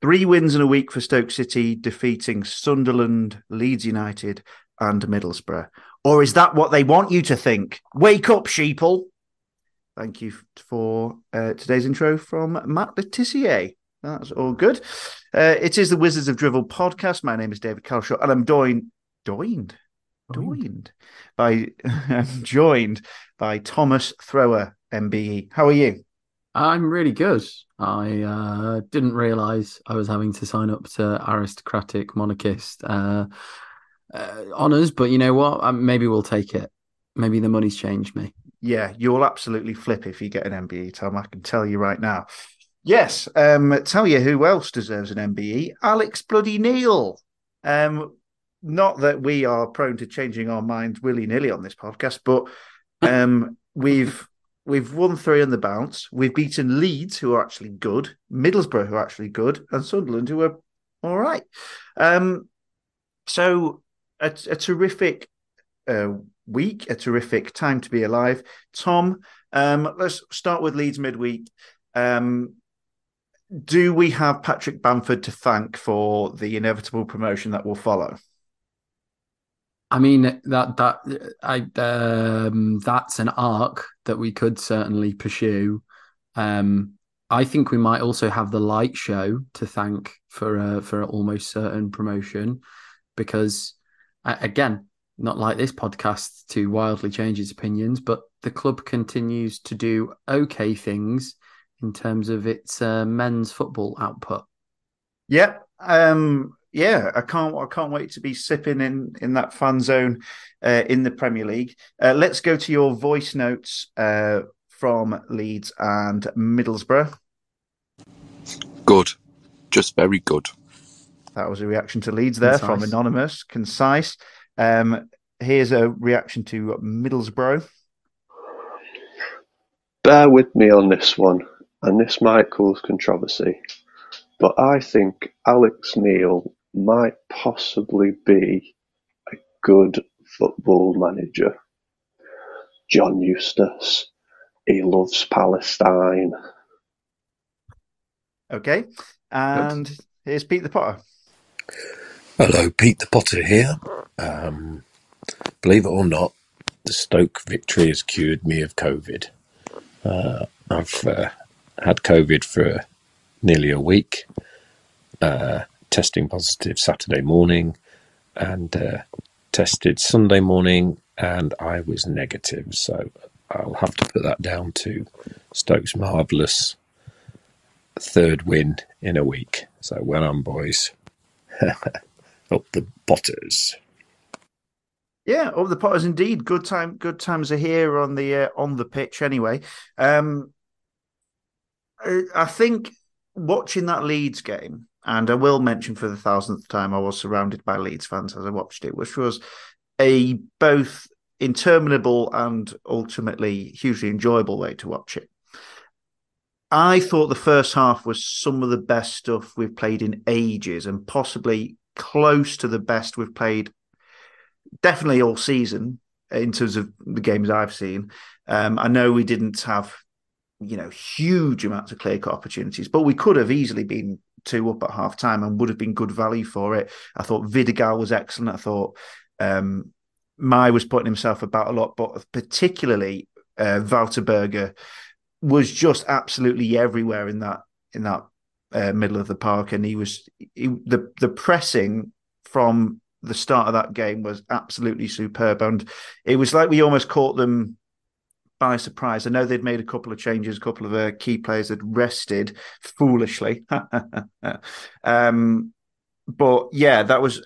Three wins in a week for Stoke City, defeating Sunderland, Leeds United, and Middlesbrough. Or is that what they want you to think? Wake up, sheeple. Thank you for uh, today's intro from Matt Letitia. That's all good. Uh, it is the Wizards of Drivel podcast. My name is David Calshaw, and I'm joined, joined, joined by, I'm joined by Thomas Thrower, MBE. How are you? I'm really good. I uh, didn't realise I was having to sign up to aristocratic monarchist uh, uh, honours, but you know what? Maybe we'll take it. Maybe the money's changed me. Yeah, you'll absolutely flip if you get an MBE, Tom. I can tell you right now. Yes, um, tell you who else deserves an MBE. Alex Bloody Neil. Um, not that we are prone to changing our minds willy nilly on this podcast, but um, we've we've won three on the bounce. We've beaten Leeds, who are actually good, Middlesbrough, who are actually good, and Sunderland, who are all right. Um, so a, a terrific uh, week, a terrific time to be alive. Tom, um, let's start with Leeds midweek. Um, do we have Patrick Bamford to thank for the inevitable promotion that will follow? I mean that that I um, that's an arc that we could certainly pursue. Um, I think we might also have the light show to thank for a, for almost certain promotion, because again, not like this podcast to wildly change its opinions, but the club continues to do okay things in terms of its uh, men's football output. Yeah, um, yeah, I can't. I can't wait to be sipping in in that fan zone uh, in the Premier League. Uh, let's go to your voice notes uh, from Leeds and Middlesbrough. Good, just very good. That was a reaction to Leeds there concise. from anonymous, concise. Um, here's a reaction to Middlesbrough. Bear with me on this one, and this might cause controversy, but I think Alex Neil might possibly be a good football manager. John Eustace, he loves Palestine. Okay, and Good. here's Pete the Potter. Hello, Pete the Potter here. Um, believe it or not, the Stoke victory has cured me of COVID. Uh, I've uh, had COVID for nearly a week. Uh, testing positive Saturday morning and uh, tested Sunday morning, and I was negative. So I'll have to put that down to Stokes' marvellous third win in a week. So well on, boys. up the Potters. Yeah, up the Potters indeed. Good time. Good times are here on the uh, on the pitch. Anyway, um, I think watching that Leeds game and I will mention for the thousandth time, I was surrounded by Leeds fans as I watched it, which was a both interminable and ultimately hugely enjoyable way to watch it. I thought the first half was some of the best stuff we've played in ages and possibly close to the best we've played definitely all season in terms of the games I've seen. Um, I know we didn't have, you know, huge amounts of clear cut opportunities, but we could have easily been two up at half time and would have been good value for it. I thought Vidigal was excellent. I thought um, Mai was putting himself about a lot, but particularly uh, was just absolutely everywhere in that in that uh, middle of the park, and he was he, the the pressing from the start of that game was absolutely superb, and it was like we almost caught them by surprise. I know they'd made a couple of changes, a couple of uh, key players had rested foolishly. um, but yeah, that was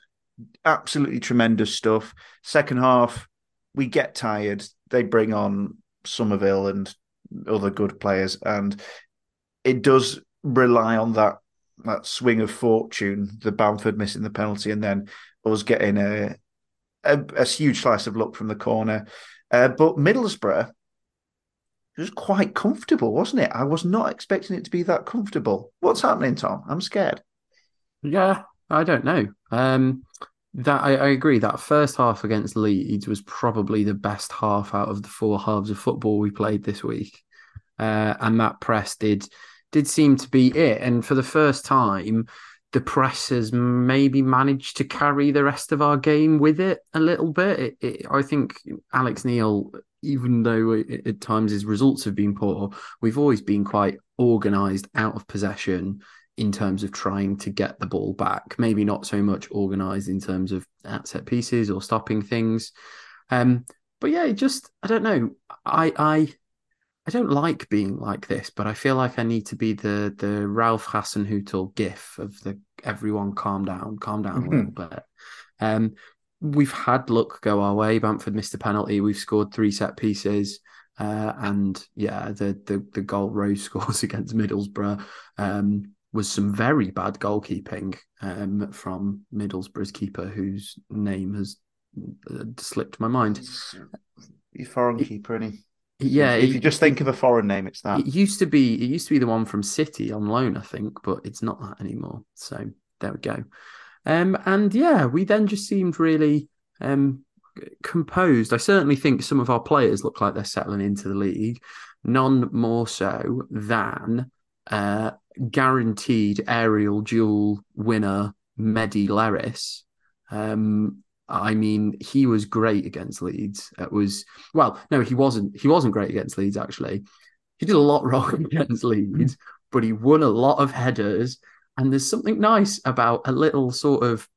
absolutely tremendous stuff. Second half, we get tired. They bring on Summerville and other good players, and it does rely on that that swing of fortune, the Bamford missing the penalty, and then us getting a a, a huge slice of luck from the corner. Uh, but Middlesbrough it was quite comfortable, wasn't it? I was not expecting it to be that comfortable. What's happening, Tom? I'm scared. Yeah, I don't know. Um, that I, I, agree. That first half against Leeds was probably the best half out of the four halves of football we played this week, uh, and that press did did seem to be it. And for the first time, the press has maybe managed to carry the rest of our game with it a little bit. It, it, I think Alex Neil, even though it, at times his results have been poor, we've always been quite organised out of possession in terms of trying to get the ball back. Maybe not so much organised in terms of at set pieces or stopping things. Um, but yeah, just I don't know. I I I don't like being like this, but I feel like I need to be the the Ralph Hasenhüttl gif of the everyone calm down, calm down mm-hmm. a little bit. Um, we've had luck go our way. Bamford missed a penalty. We've scored three set pieces. Uh, and yeah, the, the the goal Rose scores against Middlesbrough um, was some very bad goalkeeping um, from Middlesbrough's keeper, whose name has uh, slipped my mind. He's foreign keeper, isn't he? Yeah, if you just think of a foreign name, it's that. It used to be it used to be the one from City on loan, I think, but it's not that anymore. So there we go. Um, and yeah, we then just seemed really um, composed. I certainly think some of our players look like they're settling into the league, none more so than uh, guaranteed aerial duel winner Mehdi Léris. Um, I mean, he was great against Leeds. It was well, no, he wasn't. He wasn't great against Leeds. Actually, he did a lot wrong against Leeds, but he won a lot of headers. And there's something nice about a little sort of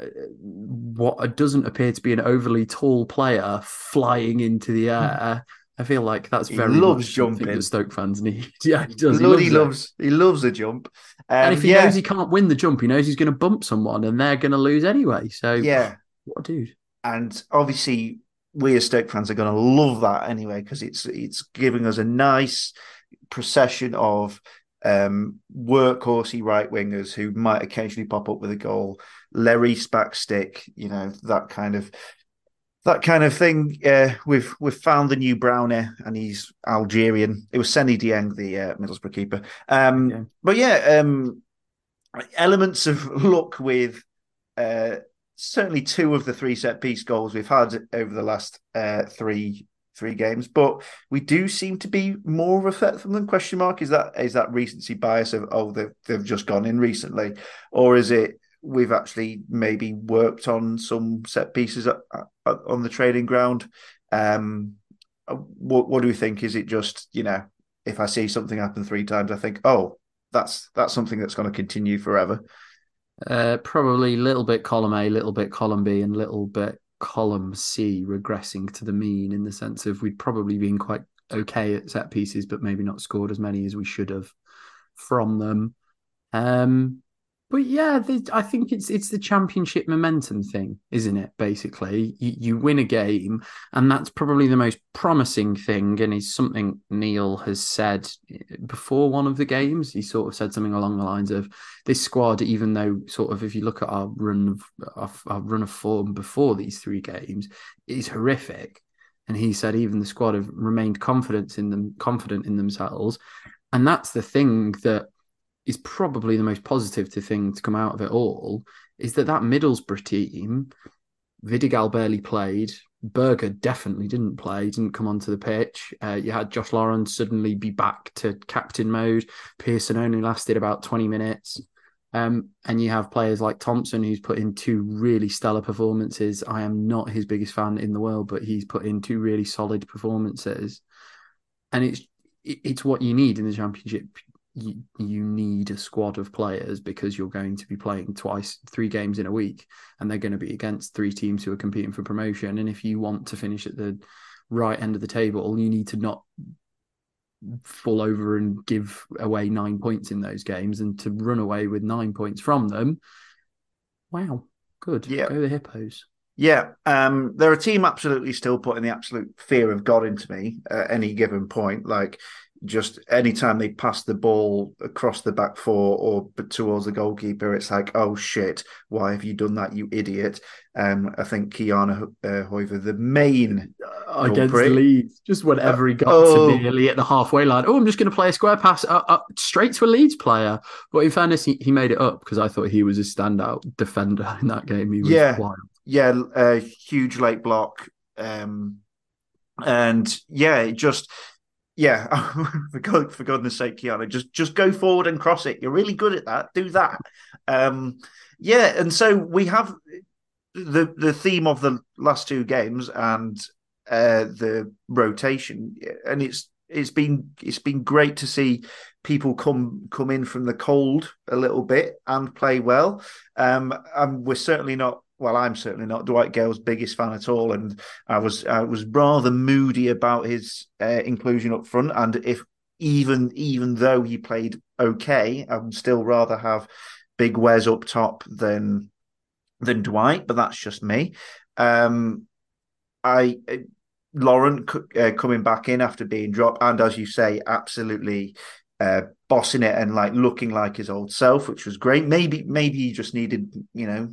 uh, what doesn't appear to be an overly tall player flying into the air I feel like that's very he loves jumping. That Stoke fans need. yeah, he does. He, he loves. He loves a jump. Um, and if he yeah. knows he can't win the jump, he knows he's going to bump someone, and they're going to lose anyway. So yeah, what a dude. And obviously, we as Stoke fans are going to love that anyway because it's it's giving us a nice procession of um, workhorsey right wingers who might occasionally pop up with a goal. Larry Spackstick, you know that kind of that kind of thing. Uh, we've we've found the new Brownie, and he's Algerian. It was Seny Dieng, the uh, Middlesbrough keeper. Um, yeah. But yeah, um, elements of luck with uh, certainly two of the three set piece goals we've had over the last uh, three three games. But we do seem to be more of a threat from them. Question mark is that is that recency bias of oh they've they've just gone in recently, or is it we've actually maybe worked on some set pieces at, at, on the training ground. Um, what what do we think? Is it just you know if I see something happen three times, I think oh that's that's something that's going to continue forever. Uh, probably a little bit column A, little bit column B, and little bit column C regressing to the mean in the sense of we'd probably been quite okay at set pieces, but maybe not scored as many as we should have from them. Um, but yeah, I think it's it's the championship momentum thing, isn't it? Basically, you, you, win a game, and that's probably the most promising thing, and is something Neil has said eh, before one of the games. He sort of said something along the lines of, "This squad, even though sort of if you look at our run of our, our run of form before these three games, is horrific." And he said even the squad have remained confident in them, confident in themselves, and that's the thing that is probably the most positive thing to come out of it all is that that Middlesbrough team, Vidigal barely played. Berger definitely didn't play, didn't come onto the pitch. Uh, you had Josh Laurent suddenly be back to captain mode. Pearson only lasted about 20 minutes. Um, and you have players like Thompson, who's put in two really stellar performances. I am not his biggest fan in the world, but he's put in two really solid performances. And it's it's what you need in the championship you, you need a squad of players because you're going to be playing twice, three games in a week, and they're going to be against three teams who are competing for promotion. And if you want to finish at the right end of the table, you need to not fall over and give away nine points in those games and to run away with nine points from them. Wow, good. Yeah. Go the Hippos. Yeah, um, they're a team absolutely still putting the absolute fear of God into me at any given point. Like just anytime they pass the ball across the back four or towards the goalkeeper, it's like, oh shit, why have you done that, you idiot? Um, I think Ki-Jana uh, Hoever, the main uh, against Leeds, just whenever he got uh, oh. to nearly at the halfway line, oh, I'm just going to play a square pass uh, uh, straight to a Leeds player. But in fairness, he, he made it up because I thought he was a standout defender in that game. He was yeah, wild. yeah, a huge late block, um, and yeah, it just yeah, for, God, for goodness sake, Ki-Jana, just just go forward and cross it. You're really good at that. Do that. Um, yeah, and so we have the the theme of the last two games and uh, the rotation, and it's it's been it's been great to see people come come in from the cold a little bit and play well. Um, and we're certainly not. Well, I'm certainly not Dwight Gayle's biggest fan at all, and I was I was rather moody about his uh, inclusion up front. And if even even though he played okay, I would still rather have Big Wes up top than than Dwight. But that's just me. Um, I Laurent uh, coming back in after being dropped, and as you say, absolutely uh, bossing it and like looking like his old self, which was great. Maybe maybe he just needed you know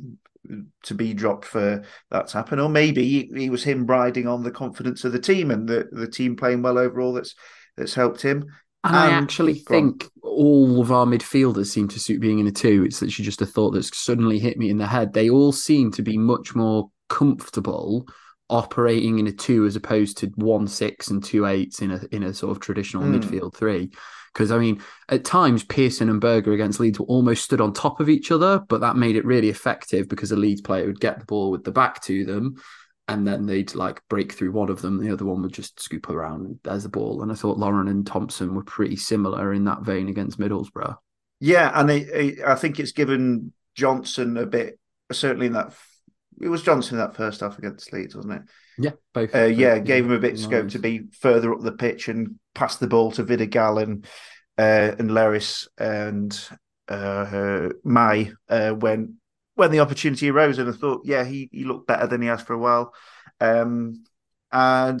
to be dropped for that to happen, or maybe he, was him riding on the confidence of the team and the the team playing well overall. That's that's helped him. And, I actually think all of our midfielders seem to suit being in a two. It's actually just a thought that's suddenly hit me in the head. They all seem to be much more comfortable operating in a two as opposed to one six and two eights in a in a sort of traditional mm. midfield three. Because I mean, at times Pearson and Berger against Leeds were almost stood on top of each other, but that made it really effective because a Leeds player would get the ball with the back to them, and then they'd like break through one of them, the other one would just scoop around and there's the ball. And I thought Laurent and Thompson were pretty similar in that vein against Middlesbrough. Yeah, and I think it's given Johnson a bit certainly in that it was Johnson in that first half against Leeds, wasn't it? Yeah, both. Uh, yeah, gave him a bit of scope to be further up the pitch and pass the ball to Vidigal and uh, and Léris and uh, Mai uh, when when the opportunity arose. And I thought, yeah, he he looked better than he has for a while. Um, and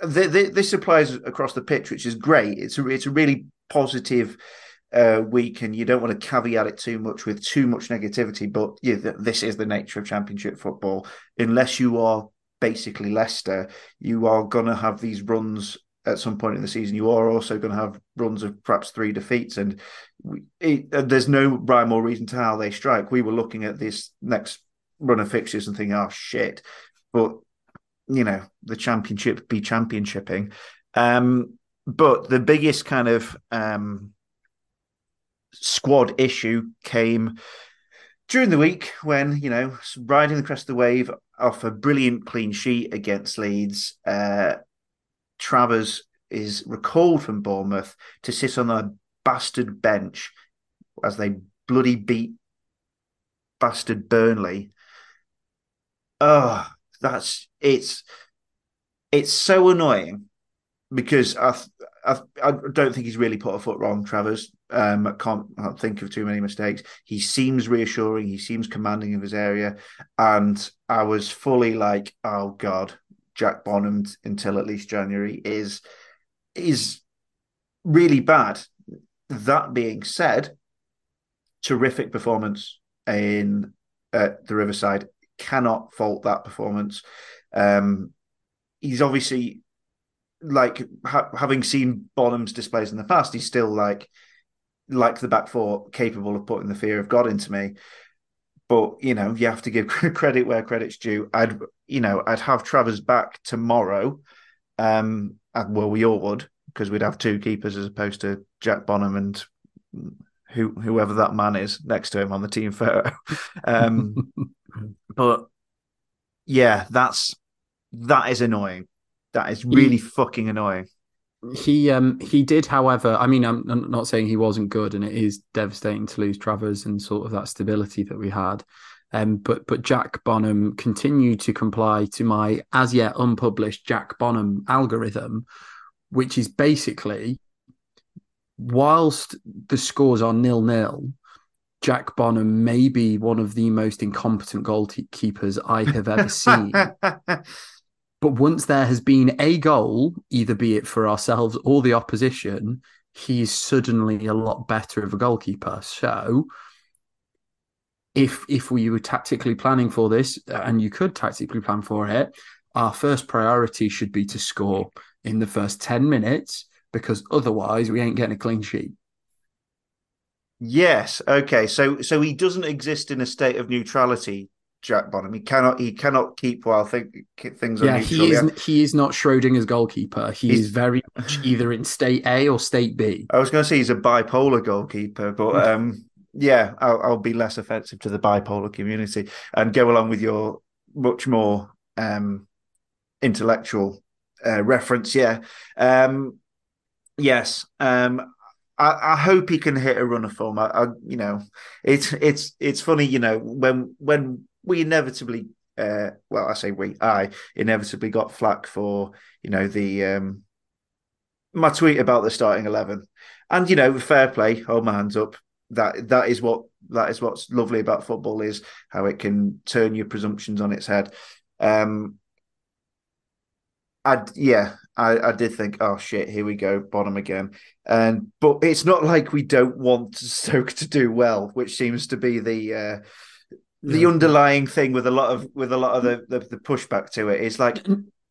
the, the, this applies across the pitch, which is great. It's a it's a really positive uh, week, and you don't want to caveat it too much with too much negativity. But yeah, this is the nature of Championship football. Unless you are basically Leicester, you are going to have these runs at some point in the season. You are also going to have runs of perhaps three defeats, and we, it, there's no rhyme or reason to how they strike. We were looking at this next run of fixtures and thinking, "Oh shit," but you know the championship be championshiping. Um, but the biggest kind of um, squad issue came during the week when, you know, riding the crest of the wave off a brilliant clean sheet against Leeds, uh, Travers is recalled from Bournemouth to sit on a bastard bench as they bloody beat bastard Burnley. Oh, that's it's it's so annoying because I, I I don't think he's really put a foot wrong, Travers. Um, I can't, can't think of too many mistakes. He seems reassuring. He seems commanding of his area, and I was fully like, "Oh God, Jack Bonham until at least January is is really bad." That being said, terrific performance in uh, the Riverside. Cannot fault that performance. Um, he's obviously like ha- having seen Bonham's displays in the past, he's still like like the back four capable of putting the fear of God into me. But you know, you have to give credit where credit's due. I'd you know, I'd have Travers back tomorrow. Um, well, we all would because we'd have two keepers as opposed to Jack Bonham and who whoever that man is next to him on the team photo. Um, but yeah, that's that is annoying. That is really he, fucking annoying. He um he did, however. I mean, I'm, I'm, not saying he wasn't good, and it is devastating to lose Travers and sort of that stability that we had. Um, but but Jack Bonham continued to comply to my as yet unpublished Jack Bonham algorithm, which is basically whilst the scores are nil nil, Jack Bonham may be one of the most incompetent goalkeepers I have ever seen. But once there has been a goal, either be it for ourselves or the opposition, he's suddenly a lot better of a goalkeeper. So if if we were tactically planning for this, uh, and you could tactically plan for it, our first priority should be to score in the first 10 minutes because otherwise we ain't getting a clean sheet. Yes. Okay. So so he doesn't exist in a state of neutrality Jack Bonham. He cannot he cannot keep while think, things are Yeah, neutral. he is. Yeah. He is not Schrodinger's goalkeeper. He He's- is very much either in state A or state B. I was going to say he's a bipolar goalkeeper, but um, yeah, I'll, I'll be less offensive to the bipolar community and go along with your much more um, intellectual uh, reference. Yeah, um, yes. Um, I, I hope he can hit a run of form. I, I, you know, it's it's it's funny. You know, when when we inevitably, uh, well, I say we, I inevitably got flack for you know the um, my tweet about the starting eleven, and you know, fair play, hold my hands up. That that is what that is what's lovely about football is how it can turn your presumptions on its head. Um, I yeah, I, I did think, oh shit, here we go, bottom again. And but it's not like we don't want Stoke to do well, which seems to be the uh, the Yeah. underlying thing with a lot of with a lot of the, the the pushback to. It's like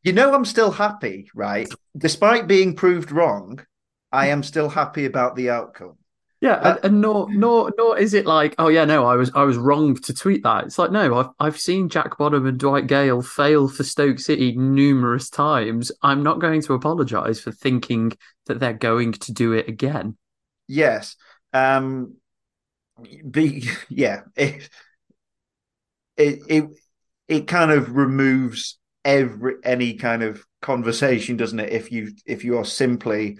you know I'm still happy, right? Despite being proved wrong, I am still happy about the outcome. Yeah, Uh, and, and nor nor nor is it like, oh yeah, no, I was I was wrong to tweet that. It's like, no, I've I've seen Jack Bottom and Dwight Gayle fail for Stoke City numerous times. I'm not going to apologise for thinking that they're going to do it again. Yes. Um be yeah, it it it it kind of removes every any kind of conversation, doesn't it? If you if you are simply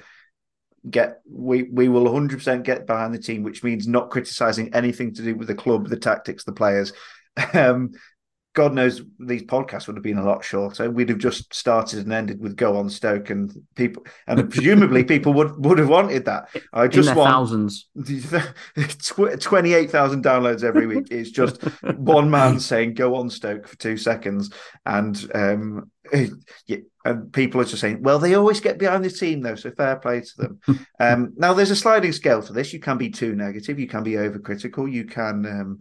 get we we will 100% get behind the team, which means not criticizing anything to do with the club, the tactics, the players. Um God knows these podcasts would have been a lot shorter. We'd have just started and ended with "Go on Stoke," and people, and presumably people would would have wanted that. I just want thousands. 28,000 downloads every week. Is just one man saying go on Stoke for two seconds. And um yeah, and people are just saying well they always get behind the team though so fair play to them. Um now there's a sliding scale for this. You can be too negative. You can be overcritical. You can um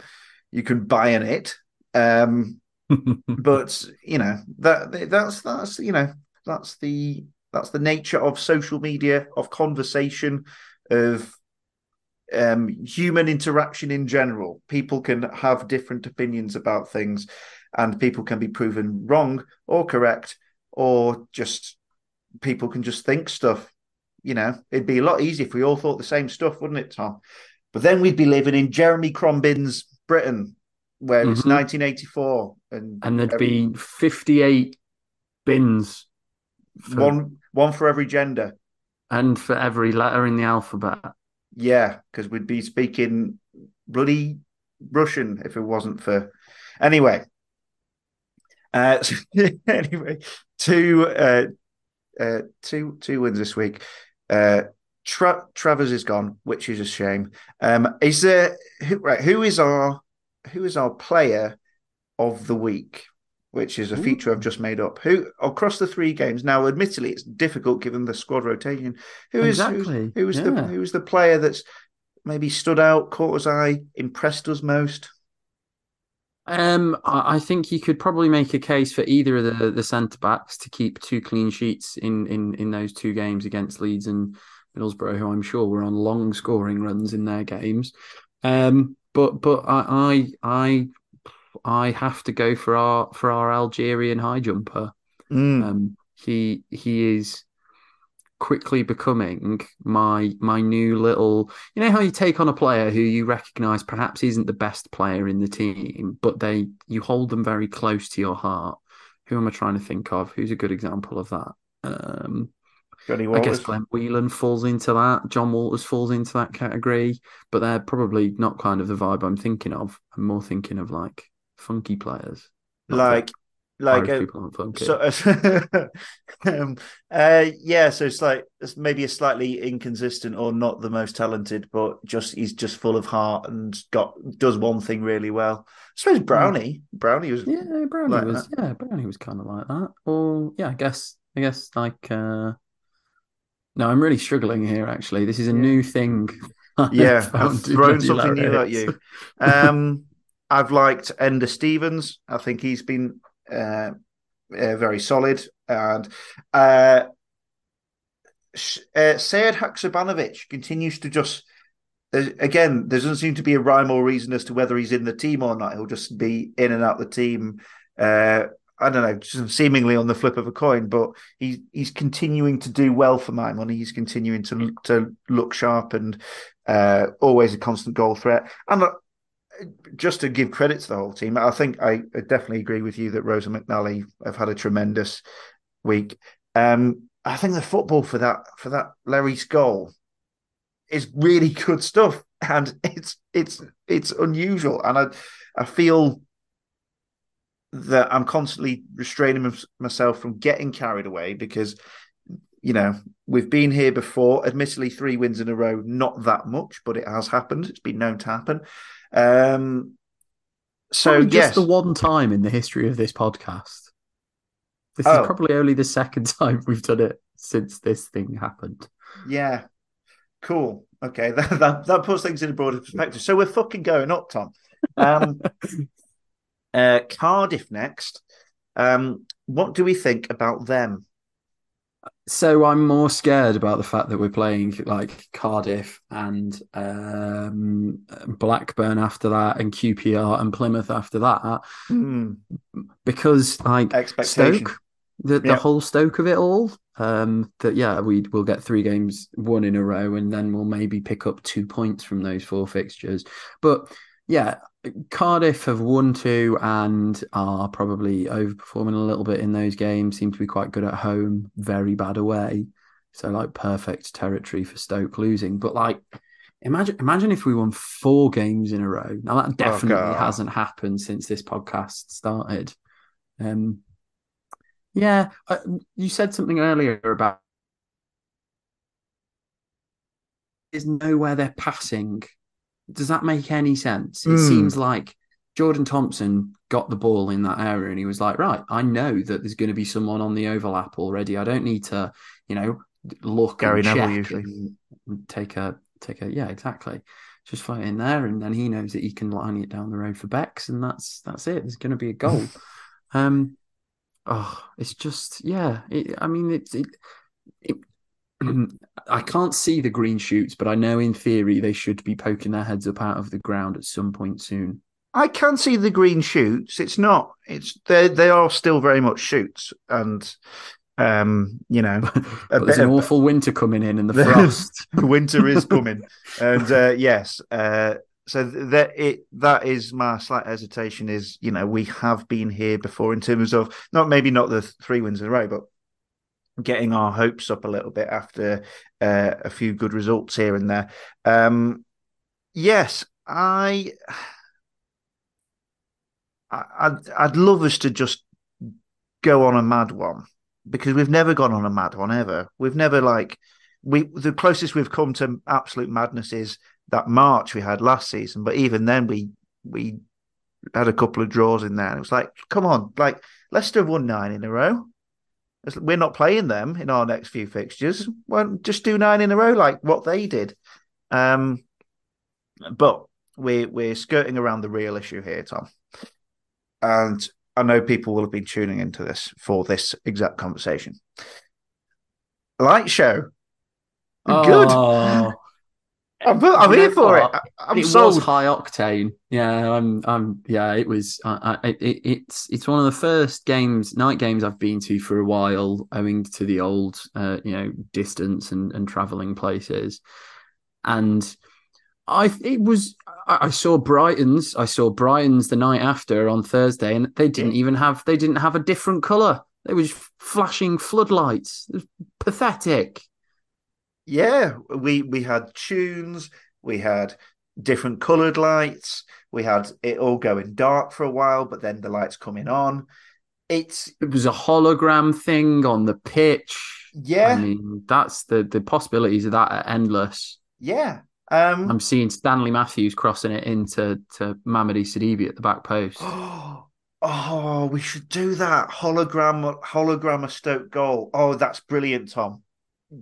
you can buy in it. Um but you know that that's that's you know that's the that's the nature of social media of conversation of um, human interaction in general. People can have different opinions about things, and people can be proven wrong or correct, or just people can just think stuff. You know, it'd be a lot easier if we all thought the same stuff, wouldn't it, Tom? But then we'd be living in Jeremy Crombin's Britain, where it's Mhm. 1984, and, and there'd every- be 58 bins for- one one for every gender. and for every letter in the alphabet. Yeah, because we'd be speaking bloody Russian if it wasn't for. Anyway, uh, anyway, two, uh, uh, two, two wins this week. Uh, Tra- Travers is gone, which is a shame. Um, is there who, right? Who is our who is our player of the week? Which is a feature I've just made up. Who across the three games? Now, admittedly, it's difficult given the squad rotation. Who is who's- Exactly, who is the yeah. who is the player that's maybe stood out, caught us eye, impressed us most? Um, I I think you could probably make a case for either of the the centre backs to keep two clean sheets in in in those two games against Leeds and Middlesbrough, who I'm sure were on long scoring runs in their games. Um, but but I I I I have to go for our for our Algerian high jumper. Mm. Um, he he is quickly becoming my my new little. You know how you take on a player who you recognise perhaps isn't the best player in the team, but they you hold them very close to your heart. Who am I trying to think of? Who's a good example of that? Um, Johnny I guess Glenn Whelan falls into that. John Walters falls into that category, but they're probably not kind of the vibe I'm thinking of. I'm more thinking of like funky players, like like Irish uh, people aren't funky. so um, uh, yeah so it's like it's maybe a slightly inconsistent or not the most talented but just he's just full of heart and got does one thing really well i suppose brownie brownie was Yeah, Brownie like was. Yeah, Brownie was kind of like that. Or yeah, I guess. I guess like. uh No, I'm really struggling here. Actually, this is a Yeah. new thing. Yeah i've thrown something new at you um i've liked Enda Stevens i think he's been uh, uh very solid and uh uh, Sead Haksabanovic continues to just again, there doesn't seem to be a rhyme or reason as to whether he's in the team or not. He'll just be in and out the team. Uh, I don't know, just seemingly on the flip of a coin, but he's he's continuing to do well for my money. He's continuing to to look sharp and uh, always a constant goal threat. And just to give credit to the whole team, I think I definitely agree with you that Rosa McNally have had a tremendous week. Um, I think the football for that for that Larry's goal is really good stuff, and it's it's it's unusual, and I I feel that I'm constantly restraining myself from getting carried away because you know we've been here before. Admittedly, three wins in a row, not that much, but it has happened. It's been known to happen. Um, so probably yes, just the one time in the history of this podcast. This oh. is probably only the second time we've done it since this thing happened. Yeah, cool. Okay, that that, that puts things in a broader perspective. So we're fucking going up, Tom. Um, uh, Cardiff next. Um, what do we think about them? So I'm more scared about the fact that we're playing like Cardiff and um, Blackburn after that, and QPR and Plymouth after that, mm. because like Stoke, the, the whole Stoke of it all. Um, that yeah, we will get three games, one in a row, and then we'll maybe pick up two points from those four fixtures. But yeah, Cardiff have won two and are probably overperforming a little bit in those games. Seem to be quite good at home, very bad away. So like perfect territory for Stoke losing. But like imagine imagine if we won four games in a row. Now that definitely oh, hasn't happened since this podcast started. Um yeah, uh, you said something earlier about there's nowhere they're passing does that make any sense? It mm. seems like Jordan Thompson got the ball in that area and he was like, right, I know that there's going to be someone on the overlap already. I don't need to, you know, look Gary Neville usually and take a take a yeah, exactly. Just fight in there, and then he knows that he can line it down the road for Bex, and that's that's it. There's going to be a goal. um, oh, it's just yeah. It, I mean, it's it, it I can't see the green shoots, but I know in theory they should be poking their heads up out of the ground at some point soon. I can see the green shoots. It's not. It's they. They are still very much shoots, and um, you know, there's an awful winter coming in, and the frost. winter is coming, and uh, yes, uh, so that it that is my slight hesitation. Is you know we have been here before in terms of not maybe not the three wins in a row, but getting our hopes up a little bit after uh, a few good results here and there. Um, yes, I, I'd, I'd love us to just go on a mad one because we've never gone on a mad one ever. We've never like we the closest we've come to absolute madness is that March we had last season, but even then we we had a couple of draws in there. And it was like, come on, like Leicester have won nine in a row. We're not playing them in our next few fixtures. Well, just do nine in a row like what they did. Um, but we're we're skirting around the real issue here, Tom. And I know people will have been tuning into this for this exact conversation. Light show. Oh, good. I'm, I'm here for it. I, am it sold. was high octane. Yeah, I'm. I'm. Yeah, it was. I, I, it, it's. It's one of the first games, night games I've been to for a while, owing to the old, uh, you know, distance and and traveling places, and I. It was. I saw Brighton's. I saw Brighton's the night after on Thursday, and they didn't even have. They didn't have a different color. They was flashing floodlights. It was pathetic yeah, we we had tunes, we had different coloured lights, we had it all going dark for a while, but then the lights coming on. It's it was a hologram thing on the pitch. Yeah, I mean that's the the possibilities of that are endless. Yeah, um, I'm seeing Stanley Matthews crossing it into to Mamadi Sidibe at the back post. oh, we should do that hologram hologram a Stoke goal. Oh, that's brilliant, Tom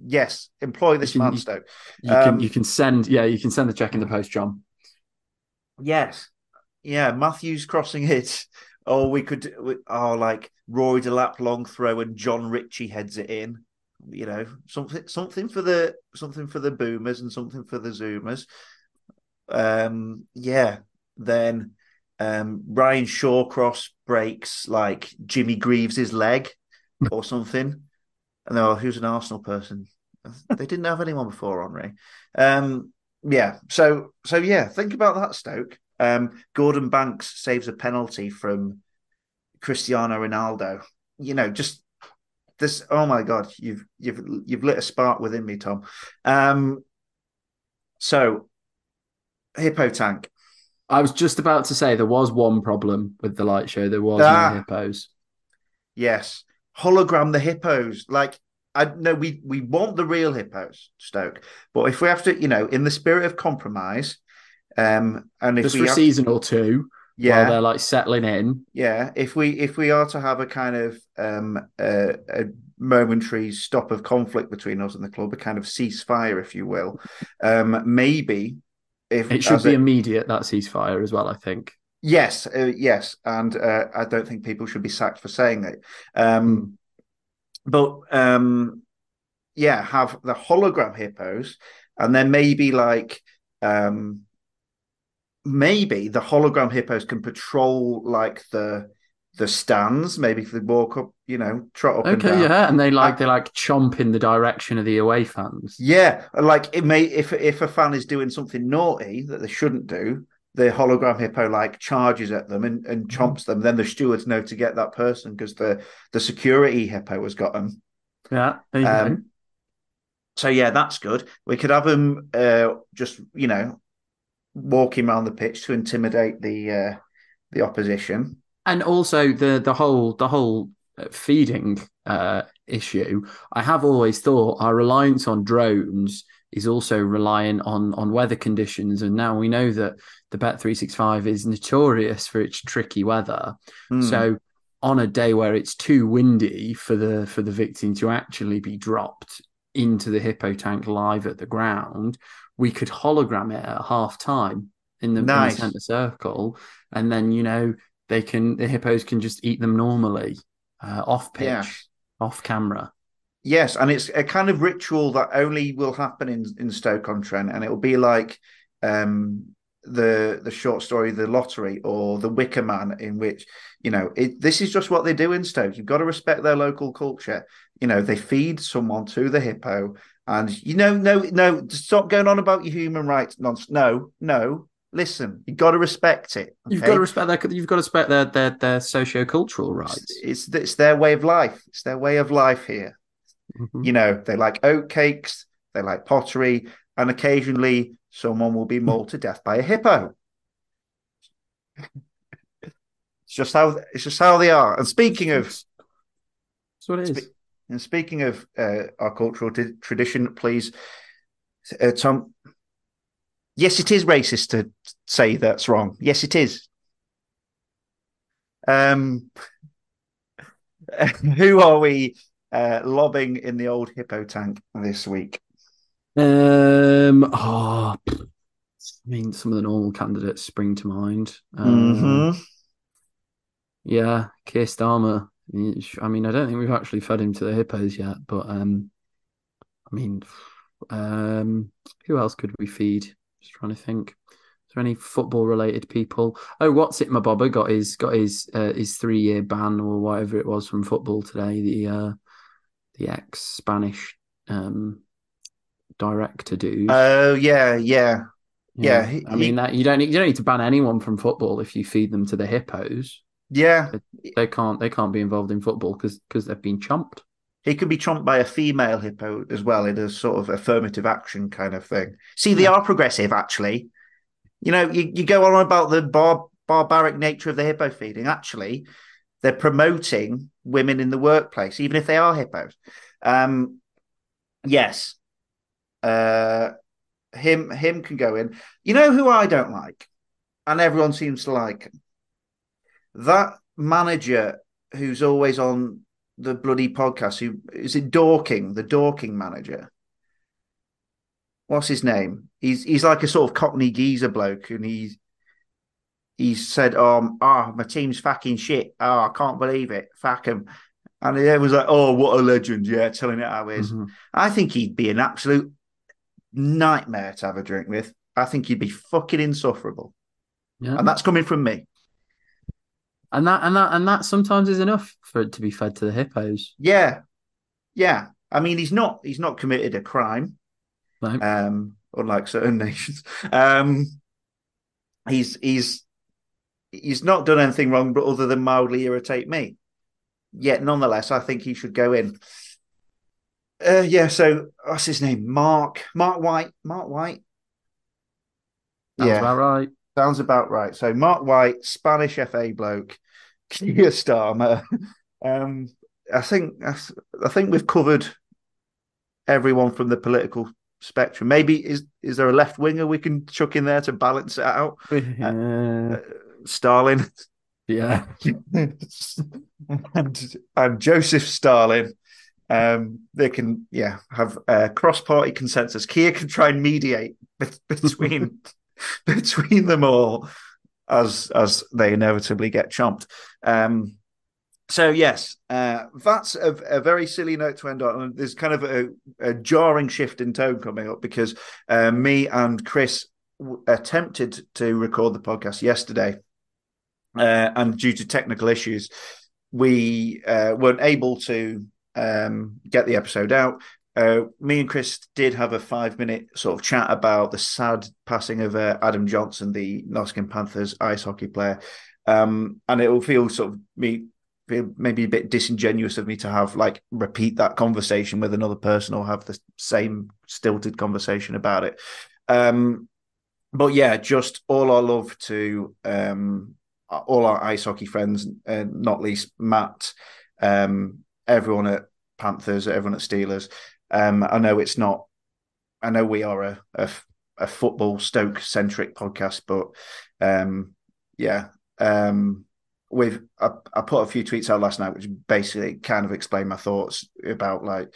yes, employ this man, Stoke. You um, can you can send yeah, you can send the check in the post, John. Yes, yeah, Matthews crossing it. Or we could, oh, like Rory Delap long throw and John Ritchie heads it in. You know, something something for the something for the boomers and something for the zoomers. um, yeah, then um, Ryan Shawcross breaks like Jimmy Greaves' leg or something. No, who's an Arsenal person? They didn't have anyone before Henry. Um, yeah, so so yeah, think about that, Stoke. Um, Gordon Banks saves a penalty from Cristiano Ronaldo. You know, just this. Oh my God, you've you've you've lit a spark within me, Tom. Um, so hippo tank. I was just about to say there was one problem with the light show. There was Ah. no hippos. Yes, hologram the hippos. Like I know we we want the real hippos, Stoke. But if we have to, you know, in the spirit of compromise, um, and if Just we for a season or two yeah, while they're like settling in. yeah, if we if we are to have a kind of um a, a momentary stop of conflict between us and the club, a kind of ceasefire, if you will, um, maybe if It should be immediate that ceasefire as well, I think. Yes, uh, yes, and uh, I don't think people should be sacked for saying it. Um, but um, yeah, have the hologram hippos, and then maybe like um, maybe the hologram hippos can patrol like the the stands. Maybe if they walk up, you know, trot up. and Okay, down. yeah, and they like I- they like chomp in the direction of the away fans. Yeah, like it may if if a fan is doing something naughty that they shouldn't do, the hologram hippo like charges at them and, and chomps them. Then the stewards know to get that person because the the security hippo has got them. Yeah, there you go. Um, so yeah, that's good. We could have them uh, just you know walking around the pitch to intimidate the uh, the opposition. and also the the whole the whole uh, feeding uh, issue. I have always thought our reliance on drones is also reliant on on weather conditions, and now we know that the Bet three six five is notorious for its tricky weather. Hmm. So on a day where it's too windy for the for the victim to actually be dropped into the hippo tank live at the ground, we could hologram it at half time in the, in the center circle, and then you know they can the hippos can just eat them normally uh, off pitch, Yeah. off camera. Yes, and it's a kind of ritual that only will happen in in Stoke on Trent, and it will be like um, the the short story, the lottery, or the Wicker Man, in which you know it, this is just what they do in Stoke. You've got to respect their local culture. You know, they feed someone to the hippo, and you know, no, no, stop going on about your human rights nonsense. No, no, listen, you've got to respect it. You've got to respect their you've got to respect their their their socio cultural rights. It's, it's it's their way of life. It's their way of life here. Mhm. You know, they like oat cakes, they like pottery, and occasionally someone will be mauled to death by a hippo. It's just how it's just how they are. And speaking of That's what it is. Spe- and speaking of uh, our cultural t- tradition, please, uh, Tom. Yes, it is racist to say that's wrong. Yes, it is. Um, who are we uh, lobbing in the old hippo tank this week? Um. Oh, I mean, some of the normal candidates spring to mind. Uh, Mhm. Yeah, Keir Starmer. I mean, I don't think we've actually fed him to the hippos yet, but um, I mean, um, who else could we feed? Just trying to think. Is there any football related people? Oh, what's it? My Bobber got his got his uh, his three year ban or whatever it was from football today. The uh, the ex Spanish um director dude. Oh yeah, yeah. yeah, he- I mean that you don't need, you don't need to ban anyone from football if you feed them to the hippos. Yeah, They can't they can't be involved in football because because they've been chomped. he could be chomped by a female hippo as well in a sort of affirmative action kind of thing. See, they are progressive, actually. You know, you, you go on about the bar, barbaric nature of the hippo feeding. Actually, they're promoting women in the workplace, even if they are hippos. Um, yes, uh, him him can go in. You know who I don't like, and everyone seems to like him? that manager who's always on the bloody podcast. Who is it? Dorking, the Dorking manager. What's his name? He's he's like a sort of Cockney geezer bloke, and he's he said, "Um, ah, my team's fucking shit. Oh, I can't believe it. Fuck him." And it was like, "Oh, what a legend!" Yeah, telling it how it is. Mhm. I think he'd be an absolute nightmare to have a drink with. I think he'd be fucking insufferable, Yeah. and that's coming from me. And that and that and that sometimes is enough for it to be fed to the hippos. Yeah, yeah. I mean, he's not he's not committed a crime, No. um, unlike certain nations. Um, he's he's he's not done anything wrong, but other than mildly irritate me. Yet, nonetheless, I think he should go in. Uh, yeah. So, what's his name? Mark Mark White. Mark White. Sounds yeah, about right. sounds about right. So, Mark White, Spanish FA bloke, Keir Starmer. Um, I think I think we've covered everyone from the political spectrum. Maybe is is there a left winger we can chuck in there to balance it out? Uh, Uh, Stalin yeah. and, and Joseph Stalin. Um, they can, yeah, have a cross-party consensus. Keir can try and mediate be- between between them all as as they inevitably get chomped. Um, so yes, uh, that's a, a very silly note to end on. And there's kind of a, a jarring shift in tone coming up because uh, me and Chris w- attempted to record the podcast yesterday, uh, and due to technical issues, we uh, weren't able to um, get the episode out. Uh, me and Chris did have a five minute sort of chat about the sad passing of uh, Adam Johnson, the Nottingham Panthers ice hockey player. Um, and it will feel sort of me maybe a bit disingenuous of me to have like repeat that conversation with another person or have the same stilted conversation about it. Um, but yeah, just all our love to um, all our ice hockey friends, uh, not least Matt, um, everyone at Panthers, everyone at Steelers. Um, I know it's not. I know we are a a, a football Stoke centric podcast, but um, yeah, um, I, I put a few tweets out last night, which basically kind of explain my thoughts about like,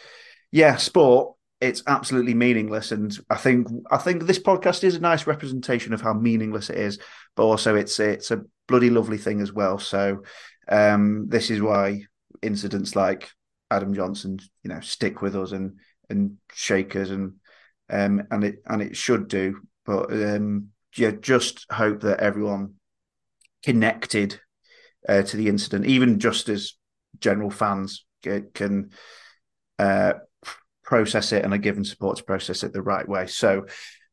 yeah, sport. It's absolutely meaningless, and I think I think this podcast is a nice representation of how meaningless it is, but also it's it's a bloody lovely thing as well. So um, this is why incidents like Adam Johnson, you know, stick with us and and shake us and um and it and it should do. But um yeah, just hope that everyone connected uh, to the incident, even just as general fans can, uh, process it and are given support to process it the right way. So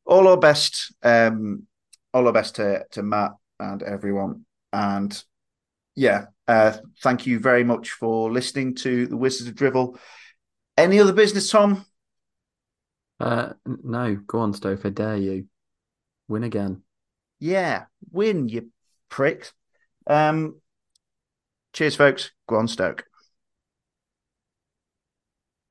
all our best, um, all our best to to Matt and everyone. And yeah, uh, thank you very much for listening to the Wizards of Drivel. Any other business, Tom? Uh, no, go on, Stoke. I dare you. Win again. Yeah, win, you pricks. Um, cheers, folks. Go on, Stoke.